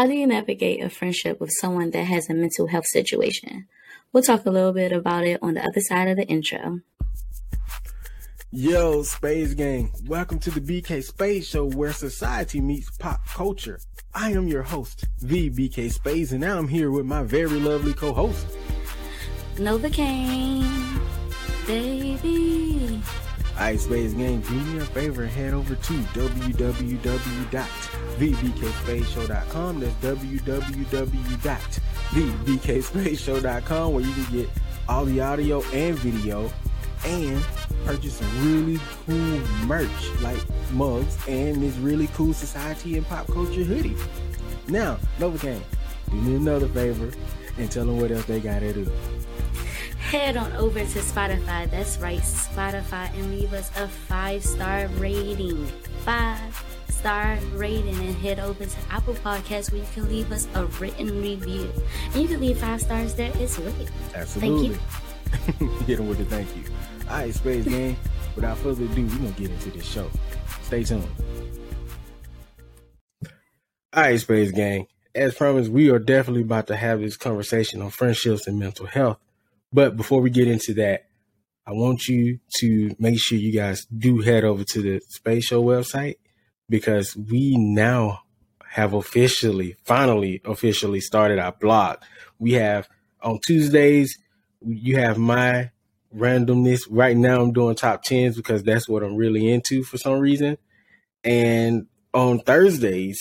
How do you navigate a friendship with someone that has a mental health situation? We'll talk a little bit about it on the other side of the intro. Yo, Space Gang, welcome to the BK Space Show where society meets pop culture. I am your host, the BK Space, and now I'm here with my very lovely co host, Novacaine. baby. Alright, Space Gang, do me a favor head over to www.thebkspaceshow.com. That's www.thebkspaceshow.com where you can get all the audio and video and purchase some really cool merch like mugs and this really cool society and pop culture hoodie. Now, Novacaine, do me another favor and tell them what else they gotta do. Head on over to Spotify. That's right, Spotify, and leave us a five star rating. Five star rating, and head over to Apple Podcasts where you can leave us a written review. And you can leave five stars there as well. Absolutely. Thank you. Get them with the thank you. All right, Space Gang. Without further ado, we're gonna get into this show. Stay tuned. All right, Space Gang. As promised, we are definitely about to have this conversation on friendships and mental health. But before we get into that, I want you to make sure you guys do head over to the Space Show website because we now have officially, finally, officially started our blog. We have on Tuesdays, you have my randomness. Right now, I'm doing top tens because that's what I'm really into for some reason. And on Thursdays,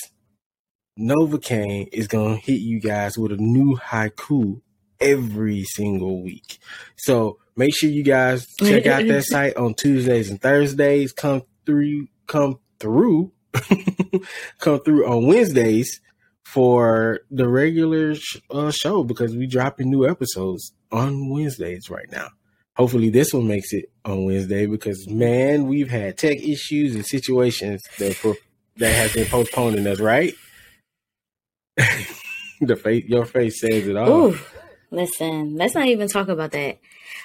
Novacaine is gonna hit you guys with a new haiku every single week. So make sure you guys check out that site on Tuesdays and Thursdays. Come through, come through, come through on Wednesdays for the regular uh, show because we dropping new episodes on Wednesdays right now. Hopefully this one makes it on Wednesday because man, we've had tech issues and situations that pro- that have been postponing us, right? the face, your face says it all. Ooh. Listen, let's not even talk about that.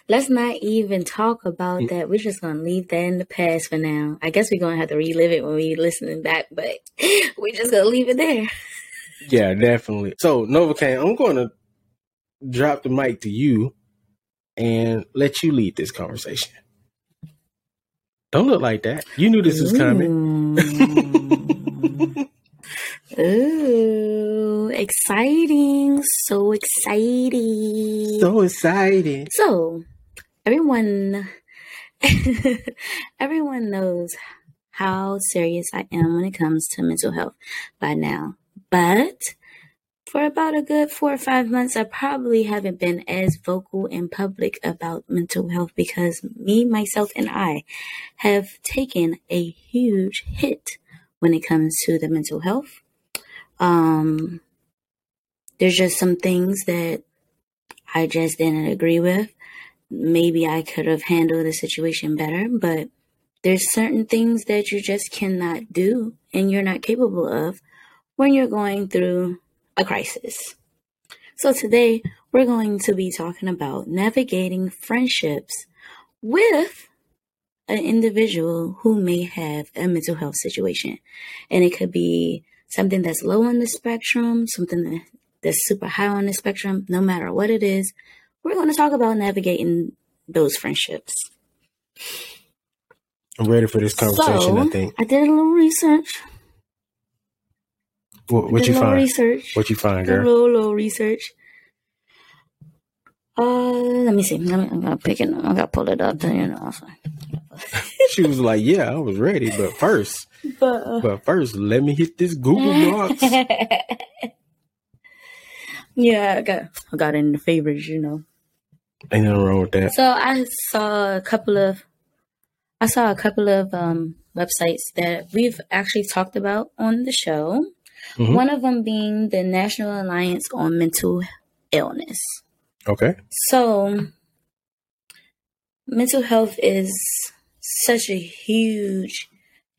Let's not even talk about mm. that. We're just gonna leave that in the past for now. I guess we're gonna have to relive it when we listening back, but we're just gonna leave it there. Yeah, definitely. So Novacaine, I'm gonna drop the mic to you and let you lead this conversation. Don't look like that. You knew this was coming. Ooh, exciting. So exciting. So exciting. So, everyone everyone knows how serious I am when it comes to mental health by now. But for about a good four or five months, I probably haven't been as vocal in public about mental health because me, myself, and I have taken a huge hit when it comes to the mental health um, there's just some things that I just didn't agree with. Maybe I could have handled the situation better, but there's certain things that you just cannot do and you're not capable of when you're going through a crisis. So today we're going to be talking about navigating friendships with an individual who may have a mental health situation. And it could be something that's low on the spectrum, something that's super high on the spectrum, no matter what it is, we're going to talk about navigating those friendships. I'm ready for this conversation, so, I think. I did a little research. What, what you find? Research. What you find, girl? A little, little research. Uh, let me see. Let me, I'm gonna pick it. I gotta pull it up. You know. she was like, "Yeah, I was ready, but first, but, but first, let me hit this Google Docs." yeah, I got I got in the favorites, you know. Ain't nothing wrong with that. So I saw a couple of I saw a couple of um, websites that we've actually talked about on the show. Mm-hmm. One of them being the National Alliance on Mental Illness. Okay. So mental health is such a huge,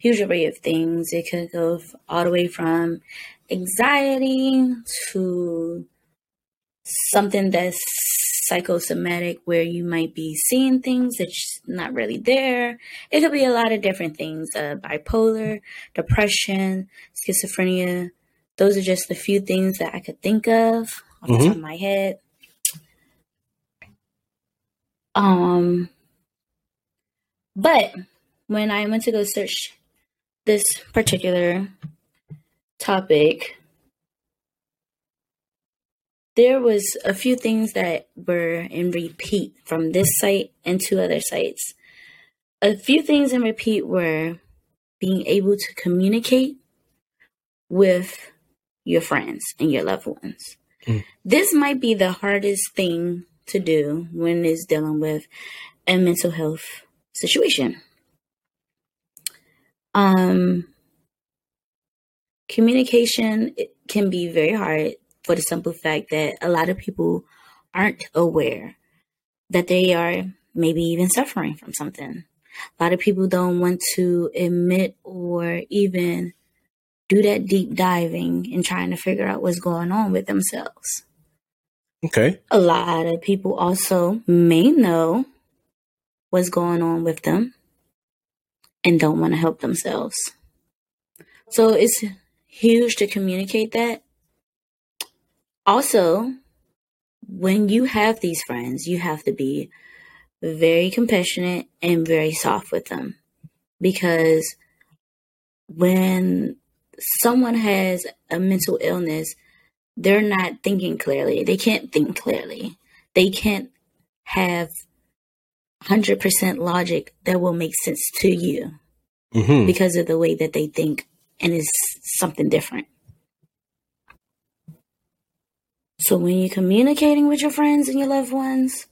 huge array of things. It could go all the way from anxiety to something that's psychosomatic where you might be seeing things that's not really there. It could be a lot of different things uh, bipolar, depression, schizophrenia, those are just the few things that I could think of off the Mhm. top of my head. Um, but when I went to go search this particular topic, there was a few things that were in repeat from this site and two other sites. A few things in repeat were being able to communicate with your friends and your loved ones. Mm. This might be the hardest thing to do when it's dealing with a mental health situation. Um, communication can be very hard for the simple fact that a lot of people aren't aware that they are maybe even suffering from something. A lot of people don't want to admit or even do that deep diving and trying to figure out what's going on with themselves. Okay. A lot of people also may know what's going on with them and don't want to help themselves. So it's huge to communicate that. Also, when you have these friends, you have to be very compassionate and very soft with them because when someone has a mental illness, they're not thinking clearly. They can't think clearly. They can't have 100% logic that will make sense to you Mm-hmm. because of the way that they think and it's something different. So when you're communicating with your friends and your loved ones,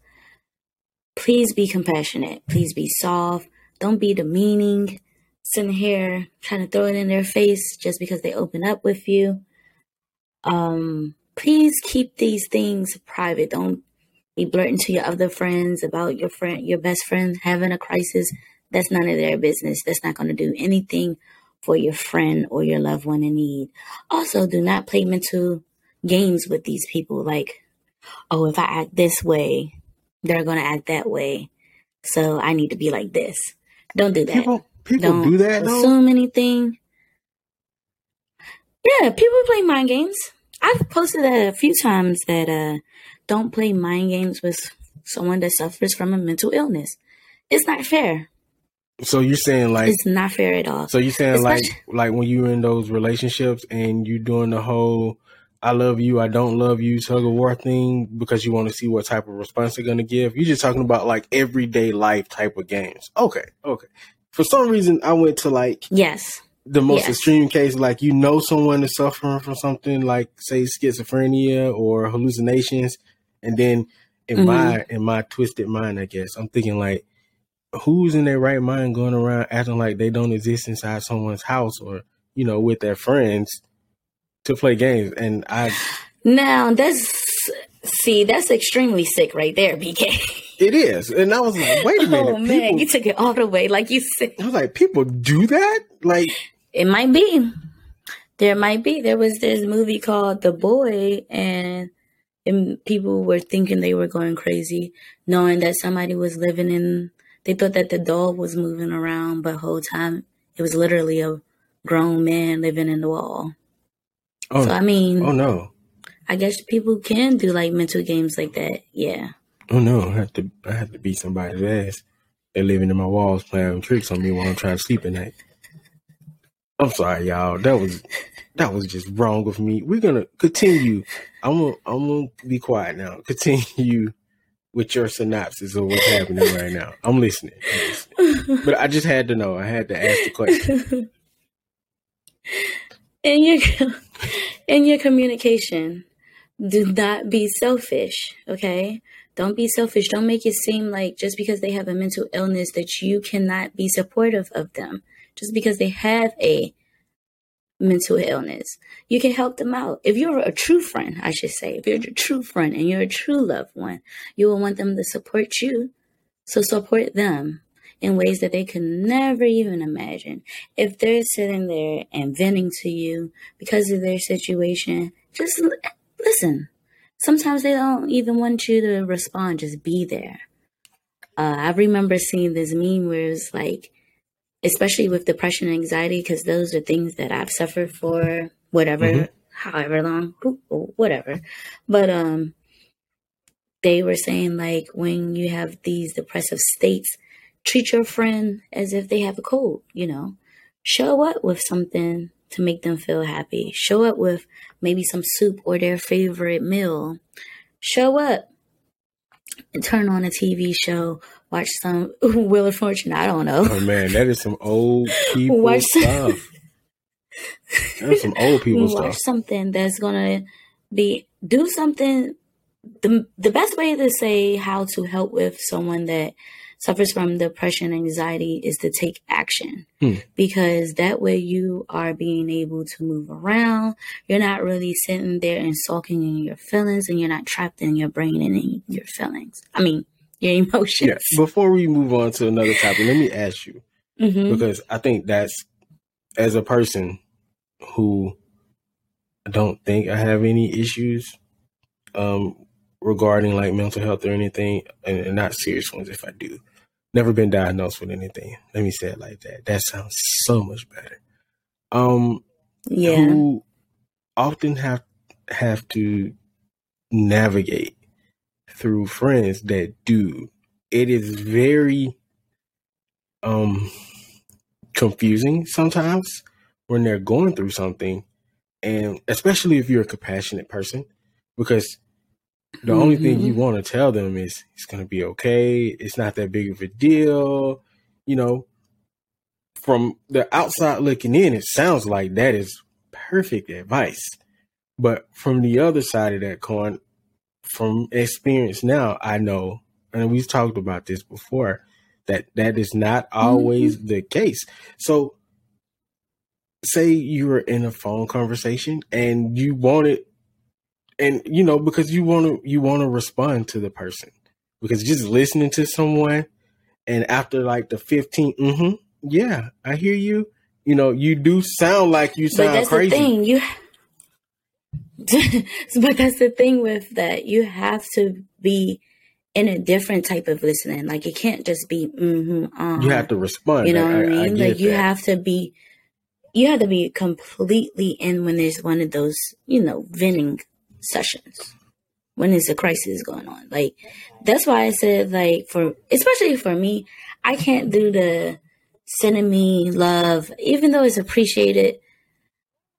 please be compassionate. Please be soft. Don't be demeaning, sitting here trying to throw it in their face just because they open up with you. Um, please keep these things private. Don't be blurting to your other friends about your friend, your best friend having a crisis. That's none of their business. That's not going to do anything for your friend or your loved one in need. Also, do not play mental games with these people. Like, oh, if I act this way, they're going to act that way. So I need to be like this. Don't do that. People people Don't do that though. assume anything. Yeah, people play mind games. I've posted that a few times that uh don't play mind games with someone that suffers from a mental illness. It's not fair. So you're saying like It's not fair at all. so you're saying like Especially- like when you're in those relationships and you're doing the whole I love you, I don't love you tug of war thing because you want to see what type of response they're gonna give. You're just talking about like everyday life type of games. Okay, okay. For some reason I went to like Yes. the most Yes. extreme case, like you know someone is suffering from something like say schizophrenia or hallucinations, and then in Mhm. my in my twisted mind, I guess I'm thinking like, who's in their right mind going around acting like they don't exist inside someone's house or you know with their friends to play games? And I, Now that's see, that's extremely sick right there, BK. it is, and I was like, wait a minute, oh man, people. you took it all the way, like you said. I was like, people do that, like. It might be. There might be. There was this movie called The Boy, and, and people were thinking they were going crazy, knowing that somebody was living in. They thought that the doll was moving around, but whole time it was literally a grown man living in the wall. Oh, So I mean, oh no. I guess people can do like mental games like that. Yeah. Oh no, I have to I have to beat somebody's ass. They're living in my walls playing tricks on me while I'm trying to sleep at night. I'm sorry, y'all. That was that was just wrong of me. We're gonna continue. I'm gonna I'm gonna be quiet now. Continue with your synopsis of what's happening right now. I'm listening. I'm listening. But I just had to know. I had to ask the question. in your in your communication do not be selfish okay don't be selfish don't make it seem like just because they have a mental illness that you cannot be supportive of them just because they have a mental illness you can help them out if you're a true friend i should say if you're a true friend and you're a true loved one you will want them to support you so support them in ways that they could never even imagine if they're sitting there and venting to you because of their situation, just l- listen. Sometimes they don't even want you to respond, just be there. Uh, I remember seeing this meme where it's like, especially with depression and anxiety, because those are things that I've suffered for, whatever, Mhm. however long, whatever. But um, they were saying like when you have these depressive states, treat your friend as if they have a cold. You know, show up with something to make them feel happy. Show up with maybe some soup or their favorite meal. Show up and turn on a TV show, watch some Wheel of Fortune. I don't know. Oh man, that is some old people watch stuff. That's some old people watch stuff. Watch something that's gonna be do something. The the best way to say how to help with someone that suffers from depression and anxiety is to take action hmm. because that way you are being able to move around you're not really sitting there and sulking in your feelings and you're not trapped in your brain and in your feelings i mean your emotions yeah. before we move on to another topic let me ask you mm-hmm. because i think that's as a person who I don't think i have any issues um regarding like mental health or anything and not serious ones if i do never been diagnosed with anything. Let me say it like that. That sounds so much better. Um, yeah. Who often have have to navigate through friends that do. It is very um confusing sometimes when they're going through something and especially if you're a compassionate person because the mm-hmm. only thing you mm-hmm. want to tell them is it's going to be okay. It's not that big of a deal. You know, from the outside looking in, it sounds like that is perfect advice. But from the other side of that coin, from experience now, I know, and we've talked about this before, that that is not always mm-hmm. the case. So, say you were in a phone conversation and you wanted and you know because you want to you want to respond to the person because just listening to someone and after like the 15 mm-hmm, yeah i hear you you know you do sound like you sound but that's crazy the thing you but that's the thing with that you have to be in a different type of listening like it can't just be mm-hmm uh you have to respond you know what i, mean I like you that. have to be you have to be completely in when there's one of those you know venting sessions when there's a crisis going on. Like that's why I said like for especially for me, I can't do the sending me love, even though it's appreciated.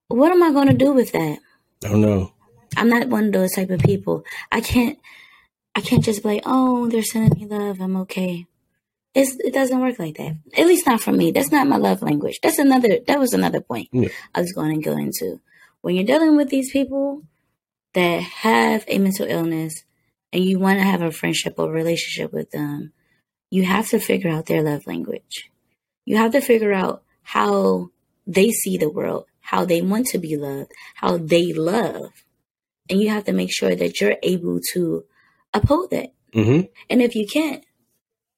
What am I going to do with that? I don't know. I'm not one of those type of people. I can't. I can't just be like, oh, they're sending me love. I'm okay. It's, it doesn't work like that. At least not for me. That's not my love language. That's another. That was another point yeah. I was going to go into. When you're dealing with these people, that have a mental illness and you want to have a friendship or relationship with them, you have to figure out their love language. You have to figure out how they see the world, how they want to be loved, how they love. And you have to make sure that you're able to uphold that. Mm-hmm. And if you can't,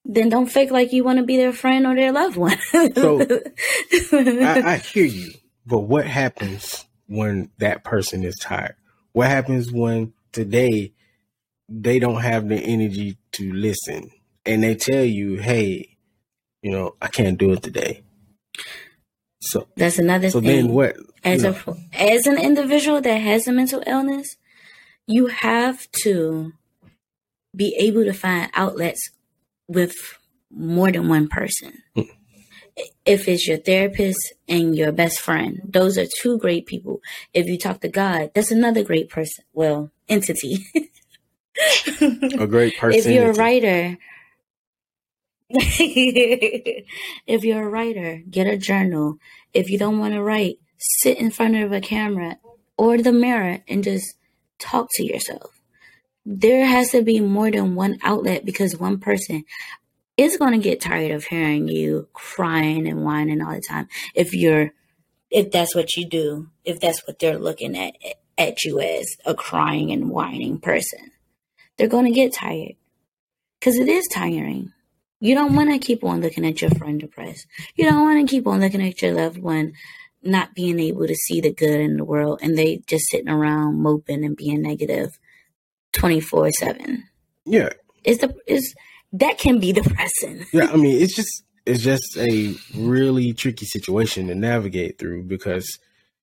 then don't fake like you want to be their friend or their loved one. so I, I hear you, but what happens when that person is tired? What happens when today they don't have the energy to listen and they tell you, hey, you know, I can't do it today. So that's another so thing. then what? As a as an individual that has a mental illness, you have to be able to find outlets with more than one person. Mm if it's your therapist and your best friend, those are two great people. If you talk to God, that's another great person. Well, entity. a great person. If you're a writer, if you're a writer, get a journal. If you don't want to write, sit in front of a camera or the mirror and just talk to yourself. There has to be more than one outlet because one person is going to get tired of hearing you crying and whining all the time if you're if that's what you do if that's what they're looking at at you as a crying and whining person they're going to get tired because it is tiring you don't want to keep on looking at your friend depressed. You don't want to keep on looking at your loved one not being able to see the good in the world and they just sitting around moping and being negative 24 7 yeah. It's the it's that can be depressing. yeah, I mean, it's just it's just a really tricky situation to navigate through because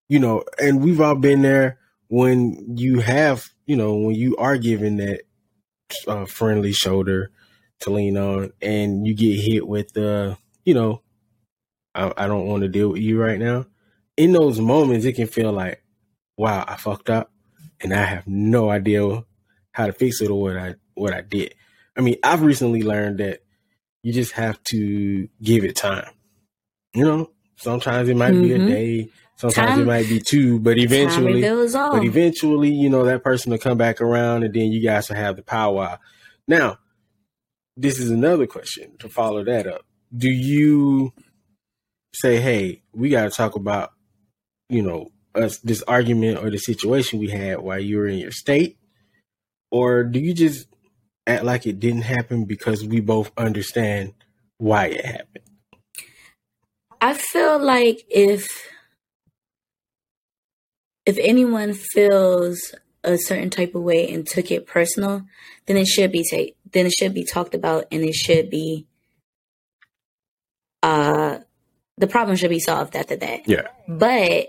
you know, and we've all been there when you have, you know, when you are given that uh, friendly shoulder to lean on and you get hit with the, you know, I, I don't want to deal with you right now. In those moments, it can feel like, wow, I fucked up and I have no idea how to fix it or what I what I did. I mean, I've recently learned that you just have to give it time. You know, sometimes it might mm-hmm. be a mm-hmm. day, sometimes time, it might be two, but eventually, but eventually, you know, that person will come back around, and then you guys will have the power. Now, this is another question to follow that up. Do you say, "Hey, we got to talk about," you know, us this argument or the situation we had while you were in your state, or do you just act like it didn't happen because we both understand why it happened? I feel like if if anyone feels a certain type of way and took it personal, then it should be take then it should be talked about and it should be uh the problem should be solved after that. Yeah. But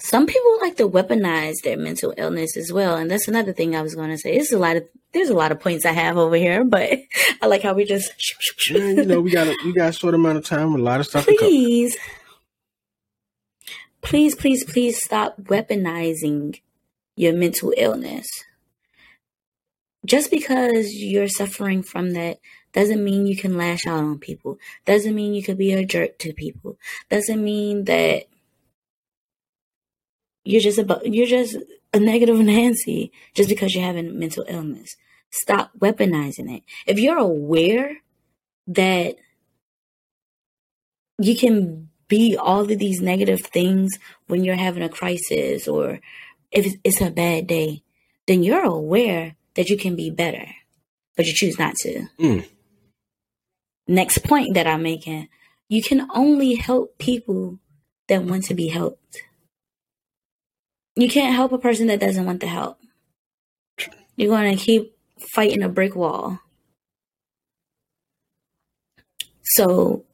some people like to weaponize their mental illness as well, and that's another thing I was going to say. There's a lot of there's a lot of points I have over here, but I like how we just yeah, you know we got a, we got a short amount of time, a lot of stuff. Please, please, please, please stop weaponizing your mental illness. Just because you're suffering from that doesn't mean you can lash out on people. Doesn't mean you could be a jerk to people. Doesn't mean that you're just a you're just a negative Nancy just because you're having mental illness. Stop weaponizing it. If you're aware that you can be all of these negative things when you're having a crisis or if it's a bad day, then you're aware that you can be better, but you choose not to. Mm. Next point that I'm making you can only help people that want to be helped. You can't help a person that doesn't want the help. You're going to keep fighting a brick wall. So,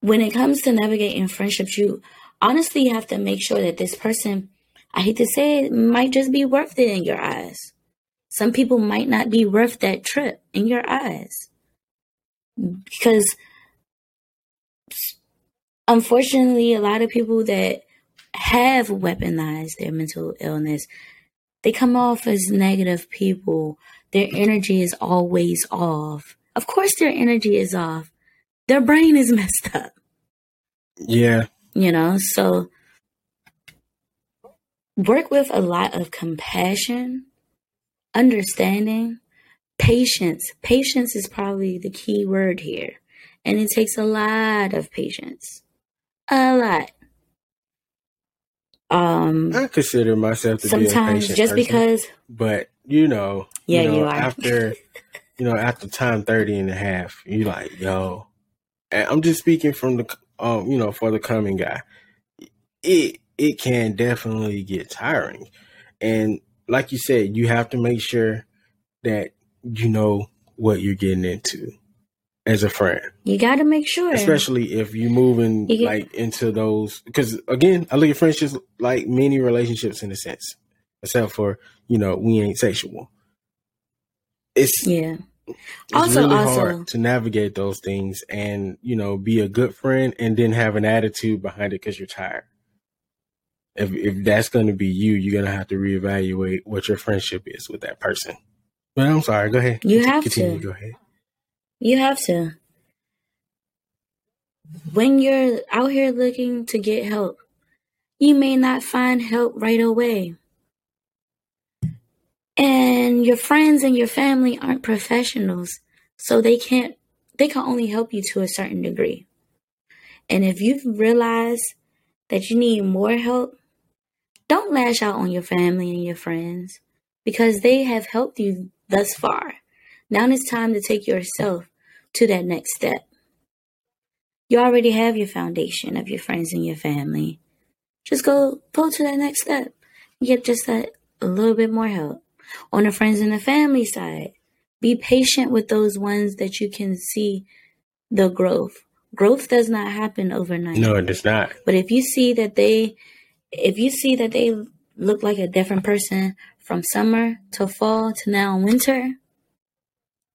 when it comes to navigating friendships, you honestly have to make sure that this person, I hate to say it, might just be worth it in your eyes. Some people might not be worth that trip in your eyes. Because unfortunately, a lot of people that have weaponized their mental illness. They come off as negative people. Their energy is always off. Of course, their energy is off. Their brain is messed up. Yeah. You know, so work with a lot of compassion, understanding, patience. Patience is probably the key word here. And it takes a lot of patience. A lot. Um, I consider myself to be a patient just person, because, but you know, yeah, you, know, you are. after, you know, after time 30 and a half, you like, yo, and I'm just speaking from the, um, you know, for the coming guy, it, it can definitely get tiring. And like you said, you have to make sure that you know what you're getting into as a friend. You got to make sure, especially if you're moving you get, like into those. Because again, I look at friendships like many relationships in a sense, except for you know we ain't sexual. It's yeah. It's also, really also, hard to navigate those things and you know be a good friend and then have an attitude behind it because you're tired. If if that's going to be you, you're going to have to reevaluate what your friendship is with that person. But I'm sorry. Go ahead. You have Continue. to. Go ahead. You have to. When you're out here looking to get help, you may not find help right away. And your friends and your family aren't professionals, so they can't, they can only help you to a certain degree. And if you've realized that you need more help, don't lash out on your family and your friends because they have helped you thus far. Now it's time to take yourself to that next step. You already have your foundation of your friends and your family. Just go go to that next step. Get just that a little bit more help. On the friends and the family side, be patient with those ones that you can see the growth. growth does not happen overnight. No, it does not. But if you see that they, if you see that they look like a different person from summer to fall to now winter,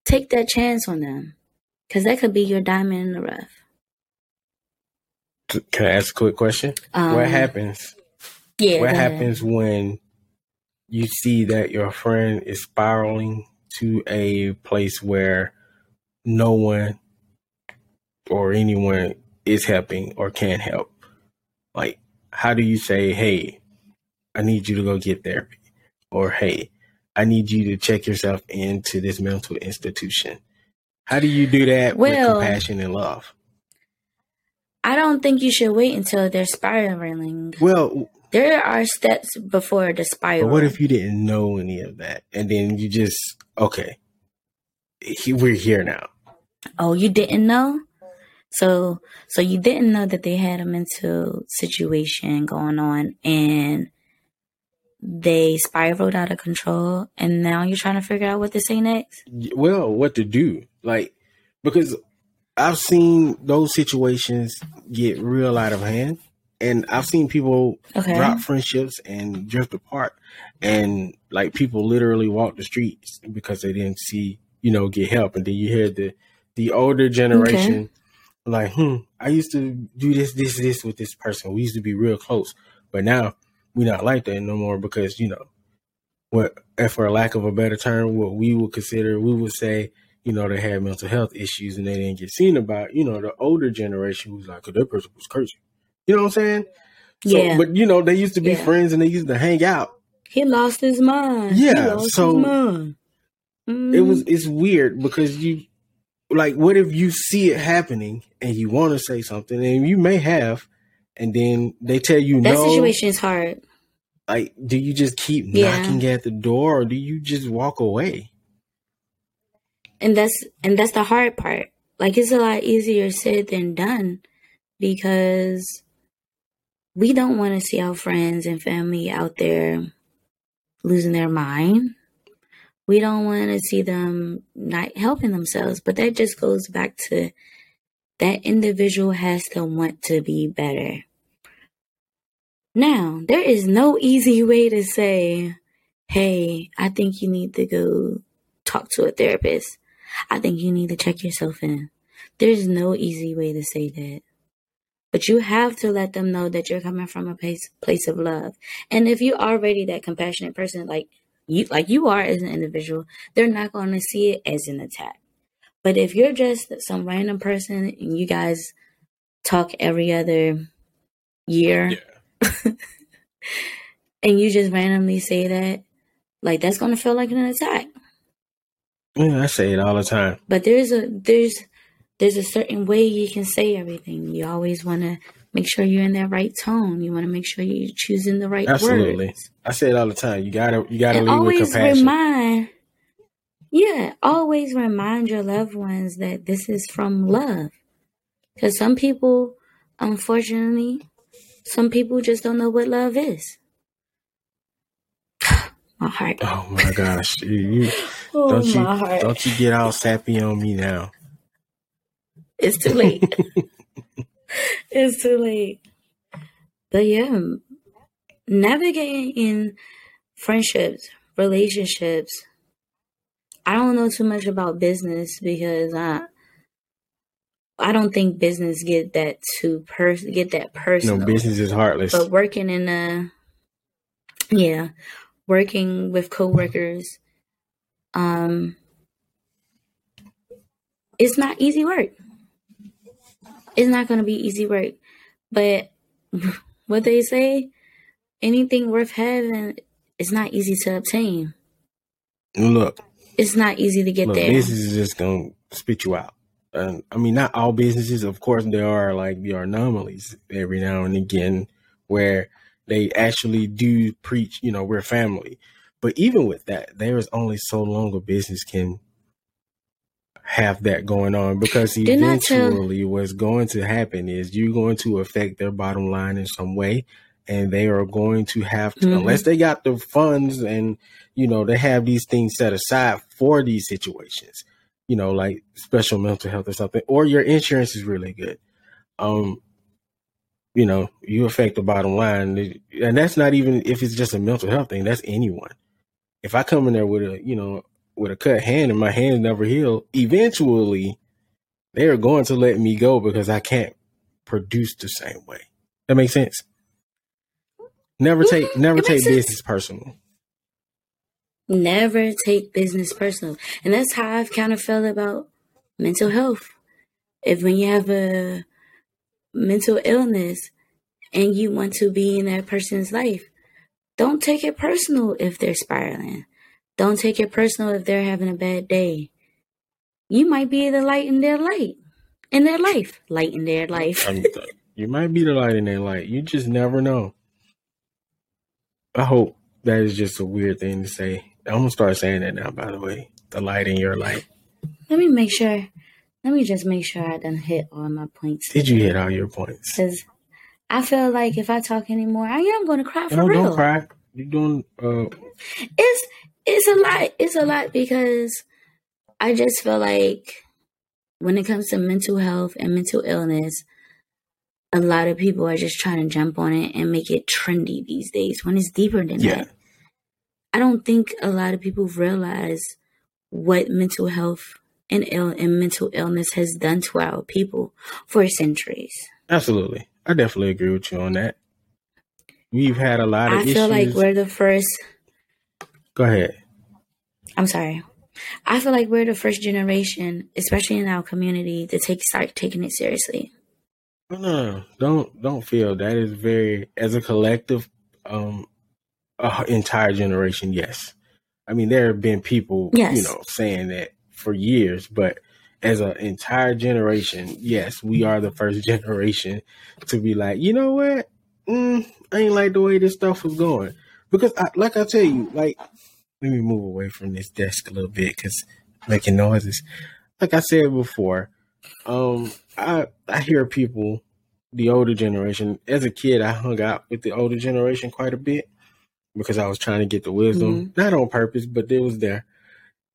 take that chance on them. Cause that could be your diamond in the rough. Can I ask a quick question? Um, what happens? Yeah. what go ahead. happens when you see that your friend is spiraling to a place where no one or anyone is helping or can help? Like, how do you say, hey, I need you to go get therapy? Or, hey, I need you to check yourself into this mental institution? How do you do that Well- with compassion and love? I don't think you should wait until they're spiraling. Well, There are steps before the spiral. But what if you didn't know any of that, and then you just okay, he, we're here now. Oh, you didn't know? So so you didn't know that they had a mental situation going on and they spiraled out of control and now you're trying to figure out what to say next? Well, what to do? Like because I've seen those situations get real out of hand, and I've seen people Okay. drop friendships and drift apart, and like people literally walk the streets because they didn't see you know get help, and then you hear the the older generation like, hmm, I used to do this, this, this with this person. We used to be real close, but now we're not like that no more because you know what, and for lack of a better term, what we would consider, we would say, you know, they had mental health issues and they didn't get seen about. You know, the older generation was like, oh, that person was crazy. You know what I'm saying? So, Yeah. But you know, they used to be Yeah. friends and they used to hang out. He lost his mind. Yeah, so mind. It Mhm. was it's weird because you like what if you see it happening and you want to say something and you may have and then they tell you that no situation is hard. like do you just keep Yeah. knocking at the door or do you just walk away and that's and that's the hard part like it's a lot easier said than done because we don't want to see our friends and family out there losing their mind we don't want to see them not helping themselves but that just goes back to that individual has to want to be better now there is no easy way to say hey i think you need to go talk to a therapist I think you need to check yourself in. There's no easy way to say that. But you have to let them know that you're coming from a place place of love. And if you're already that compassionate person like you like you are as an individual, they're not going to see it as an attack. But if you're just some random person and you guys talk every other year and you just randomly say that, like that's going to feel like an attack. yeah i say it all the time but there's a there's there's a certain way you can say everything you always want to make sure you're in that right tone. You want to make sure you're choosing the right absolutely. words. I say it all the time. You gotta you gotta and lead with always compassion. remind yeah always remind your loved ones that this is from love. Because some people unfortunately some people just don't know what love is. My heart. Oh my gosh. You, you oh don't you heart. don't you get all sappy on me now? It's too late. it's too late. But yeah, navigating in friendships, relationships. I don't know too much about business because I I don't think business get that too pers get that personal. no business is heartless But working in a yeah, working with coworkers, um, it's not easy work. It's not going to be easy work, but what they say, anything worth having is not easy to obtain. look It's not easy to get Look, there. business is just gonna spit you out. And I mean, not all businesses, of course, there are like the anomalies every now and again where they actually do preach, you know, we're family. But even with that, there is only so long a business can have that going on because Didn't eventually what's going to happen is you're going to affect their bottom line in some way and they are going to have to Mhm. unless they got the funds and you know they have these things set aside for these situations you know like special mental health or something or your insurance is really good um, you know, you affect the bottom line, and that's not even if it's just a mental health thing. That's anyone. If I come in there with a, you know, with a cut hand and my hand never healed, eventually they are going to let me go because I can't produce the same way. That makes sense. Never take never take sense. business personal. Never take business personal. And that's how I've kind of felt about mental health. If when you have a mental illness and you want to be in that person's life, don't take it personal if they're spiraling. Don't take it personal if they're having a bad day. You might be the light in their light, in their life, light in their life. you might be the light in their light. You just never know. I hope that is just a weird thing to say. I'm gonna start saying that now. By the way, the light in your light. Let me make sure. Let me just make sure I done hit all my points. Did you hit all your points? Because I feel like if I talk anymore, I am going to cry for no, real. Don't cry. You're doing. Uh... It's it's a lot. It's a lot because I just feel like when it comes to mental health and mental illness, a lot of people are just trying to jump on it and make it trendy these days when it's deeper than yeah. that. I don't think a lot of people realize what mental health and ill and mental illness has done to our people for centuries. Absolutely. I definitely agree with you on that. We've had a lot of I feel like we're the first Go ahead. I'm sorry. I feel like we're the first generation, especially in our community, to take start taking it seriously. No, no, don't don't feel that is very as a collective, um, uh, entire generation. Yes, I mean there have been people, yes. you know, saying that for years, but as an entire generation, yes, we are the first generation to be like, you know what, mm, I ain't like the way this stuff was going because, I, like I tell you, like let me move away from this desk a little bit because making noises. Like I said before, um, I I hear people, the older generation. As a kid, I hung out with the older generation quite a bit because I was trying to get the wisdom, mm-hmm. not on purpose, but it was there.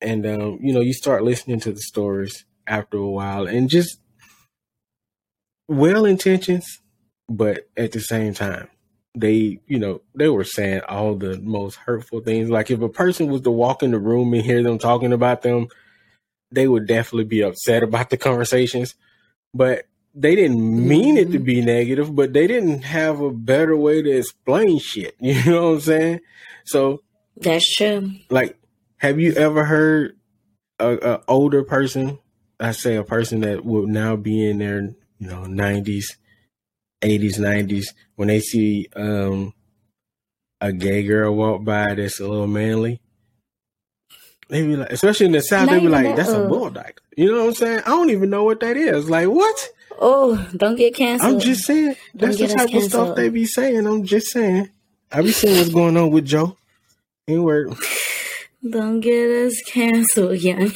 And um, you know, you start listening to the stories after a while, and just well intentions, but at the same time, they, you know, they were saying all the most hurtful things. Like if a person was to walk in the room and hear them talking about them, they would definitely be upset about the conversations. But they didn't mean it to mm-hmm. be negative, but they didn't have a better way to explain shit. You know what I'm saying? So that's true. Like, have you ever heard a, a older person? I say a person that would now be in their, you know, 90s 80s, 90s, when they see um, a gay girl walk by that's a little manly, they be like, especially in the South, they be like, that's a bull dyke. You know what I'm saying? I don't even know what that is. Like, what? Oh, don't get canceled. I'm just saying. That's the type of stuff they be saying. I'm just saying. I be seeing what's going on with Joe. Ain't word. Don't get us canceled, young.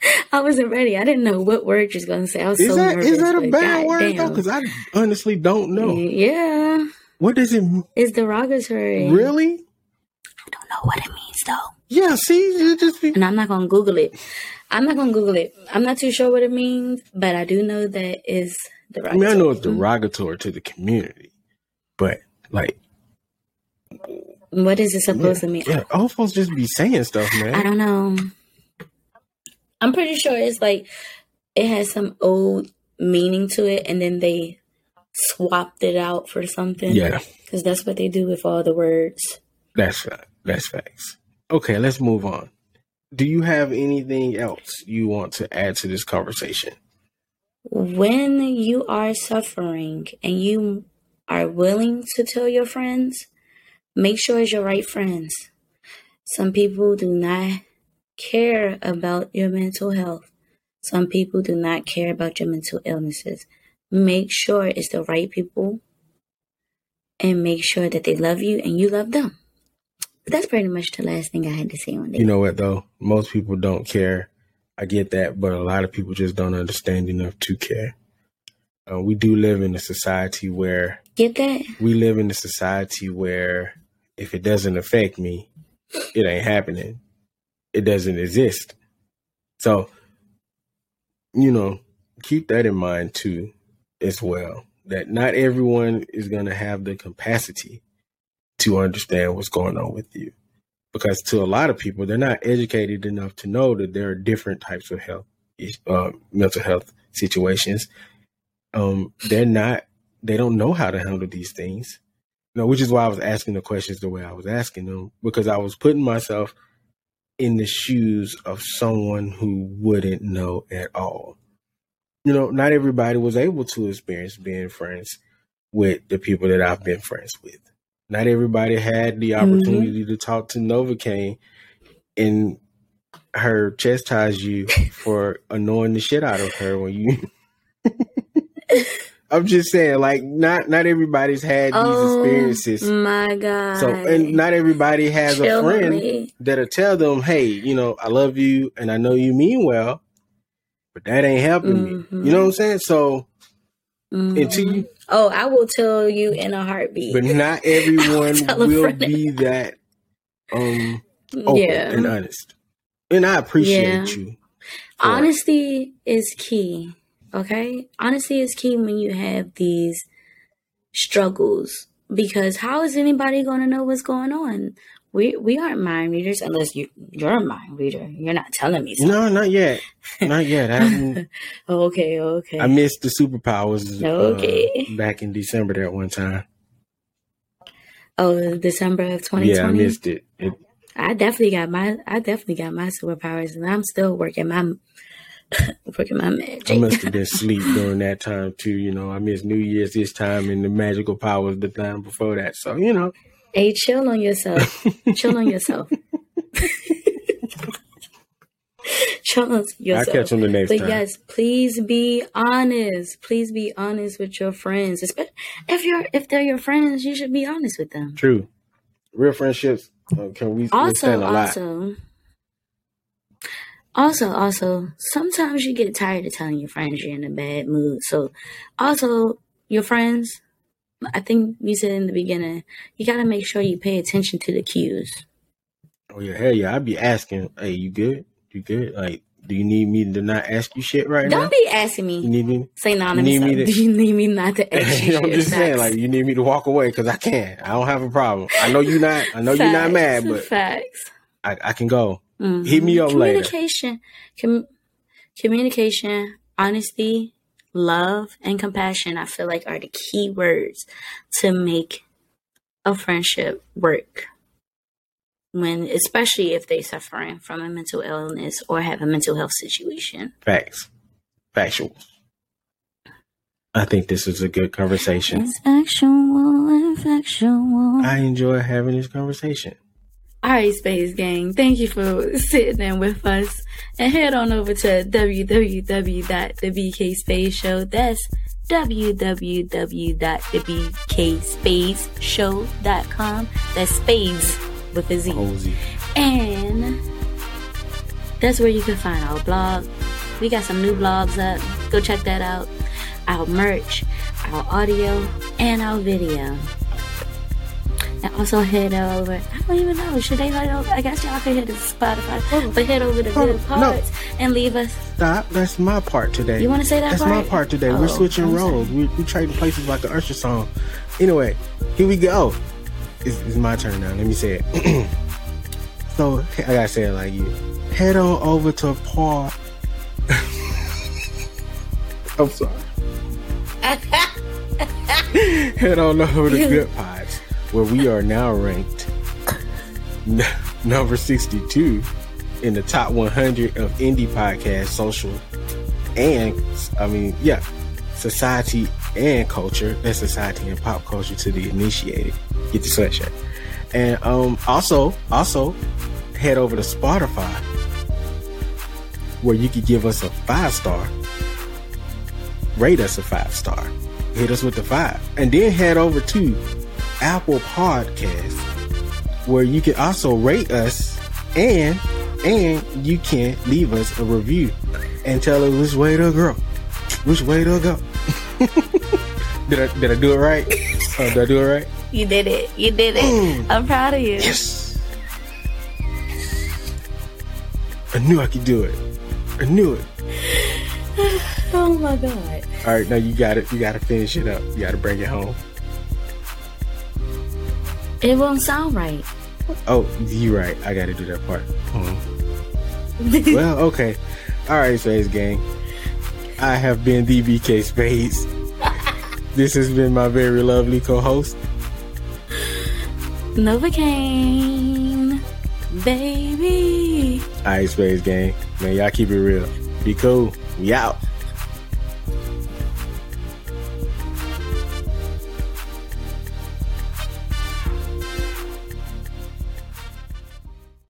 I wasn't ready. I didn't know what word you was going to say. I was is so that, nervous. Is that a bad word damn. though? Because I honestly don't know. Yeah. What does it mean? It's derogatory. Really? I don't know what it means though. Yeah, see, you just be... and I'm not gonna Google it. I'm not gonna Google it. I'm not too sure what it means, but I do know that it's derogatory. I mean, I know it's derogatory mm-hmm. to the community, but like, what is it supposed yeah, to mean? Yeah, all folks just be saying stuff, man. I don't know. I'm pretty sure it's like it has some old meaning to it, and then they swapped it out for something. Yeah, because that's what they do with all the words. That's that's facts. Okay, let's move on. Do you have anything else you want to add to this conversation? When you are suffering and you are willing to tell your friends, make sure it's your right friends. Some people do not care about your mental health. Some people do not care about your mental illnesses. Make sure it's the right people and make sure that they love you and you love them. that's pretty much the last thing I had to say on that. You know what though? Most people don't care. I get that, but a lot of people just don't understand enough to care. Uh, we do live in a society where get that we live in a society where if it doesn't affect me, it ain't happening it doesn't exist. So, you know, keep that in mind too. as well that not everyone is going to have the capacity to understand what's going on with you. Because to a lot of people, they're not educated enough to know that there are different types of health, uh, mental health situations. Um, they're not, they don't know how to handle these things. You know, which is why I was asking the questions the way I was asking them, because I was putting myself in the shoes of someone who wouldn't know at all. You know, not everybody was able to experience being friends with the people that I've been friends with. Not everybody had the mm-hmm. opportunity mm-hmm. to talk to Novacaine and her chastise you for annoying the shit out of her when you I'm just saying, like, not not everybody's had these oh, experiences. My God. So, and not everybody has Kill a friend that'll tell them, "Hey, you know, I love you, and I know you mean well, but that ain't helping mm-hmm. me." You know what I'm saying? So, mm-hmm. until you, oh, I will tell you in a heartbeat. But not everyone will be that um open yeah. and honest, and I appreciate yeah. you. Honesty is key. Okay. Honesty is key when you have these struggles because how is anybody going to know what's going on? We we aren't mind readers unless you you're a mind reader. You're not telling me. Something. No, not yet. Not yet. okay, okay. I missed the superpowers. Okay. Uh, back in December that one time. Oh, December of 2020. Yeah, I missed it. it. I definitely got my I definitely got my superpowers, and I'm still working my Working my magic. I must have been asleep during that time too. You know, I missed New Year's this time, and the magical powers the time before that. So you know, hey, chill on yourself. chill on yourself. chill on yourself. I'll catch them the next but time. yes, please be honest. Please be honest with your friends. Especially if you're if they're your friends, you should be honest with them. True. Real friendships uh, can we also also also, also, sometimes you get tired of telling your friends you're in a bad mood. So, also, your friends, I think you said in the beginning, you got to make sure you pay attention to the cues. Oh, yeah, hell yeah. I'd be asking, hey, you good? You good? Like, do you need me to not ask you shit right Don't now? Don't be asking me. You need me? Say anonymous. You need me to, do you need me not to ask you? I'm just saying, like, you need me to walk away because I can't. I don't have a problem. I know you're not. I know Facts. you're not mad, but Facts. I, I can go. Mm-hmm. Hit me up communication, com- communication, honesty, love, and compassion. I feel like are the key words to make a friendship work. When, especially if they're suffering from a mental illness or have a mental health situation. Facts, factual. I think this is a good conversation. It's actual and factual. I enjoy having this conversation. All right, Space Gang, thank you for sitting in with us. And head on over to www.thebkspaceshow. That's www.thebkspaceshow.com. That's space with a Z. And that's where you can find our blog. We got some new blogs up. Go check that out. Our merch, our audio, and our video. And also head over. I don't even know. Should they head over? I guess y'all can hit the Spotify, oh, but head over to oh, Good Pods no. and leave us. Stop. That's my part today. You want to say that? That's part? my part today. Oh, We're switching roles. We we trading places like the Usher song. Anyway, here we go. It's, it's my turn now. Let me say it. so I gotta say it like you. Head on over to Paul. I'm sorry. Head on over to Good Pods where we are now ranked n- number 62 in the top 100 of indie podcast social and I mean yeah society and culture and society and pop culture to the initiated. Get the sweatshirt. And um also also head over to Spotify where you could give us a five star rate us a five star hit us with the five and then head over to Apple Podcast, where you can also rate us and and you can leave us a review and tell us which way to go. Which way to go. did I did I do it right? Uh, did I do it right? You did it. You did it. Mm. I'm proud of you. Yes. I knew I could do it. I knew it. oh my god. All right, now you got it. You got to finish it up. You got to bring it home. It won't sound right. Oh, you're right. I got to do that part. Well, okay. All right, Spades Gang. I have been DBK Spades. this has been my very lovely co-host, Novacaine, baby. All right, Spades Gang. Man, y'all keep it real. Be cool. We out.